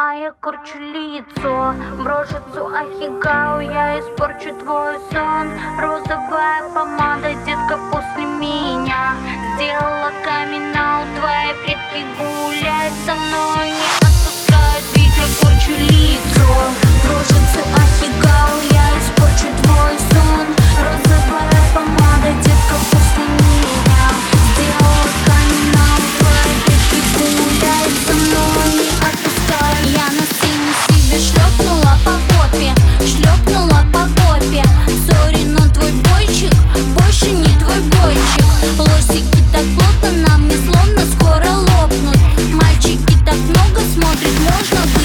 А я корчу лицо, брошу цу ахигау Я испорчу твой сон. Розовая помада, детка, после меня. Сделала камин твои предки губы Deus na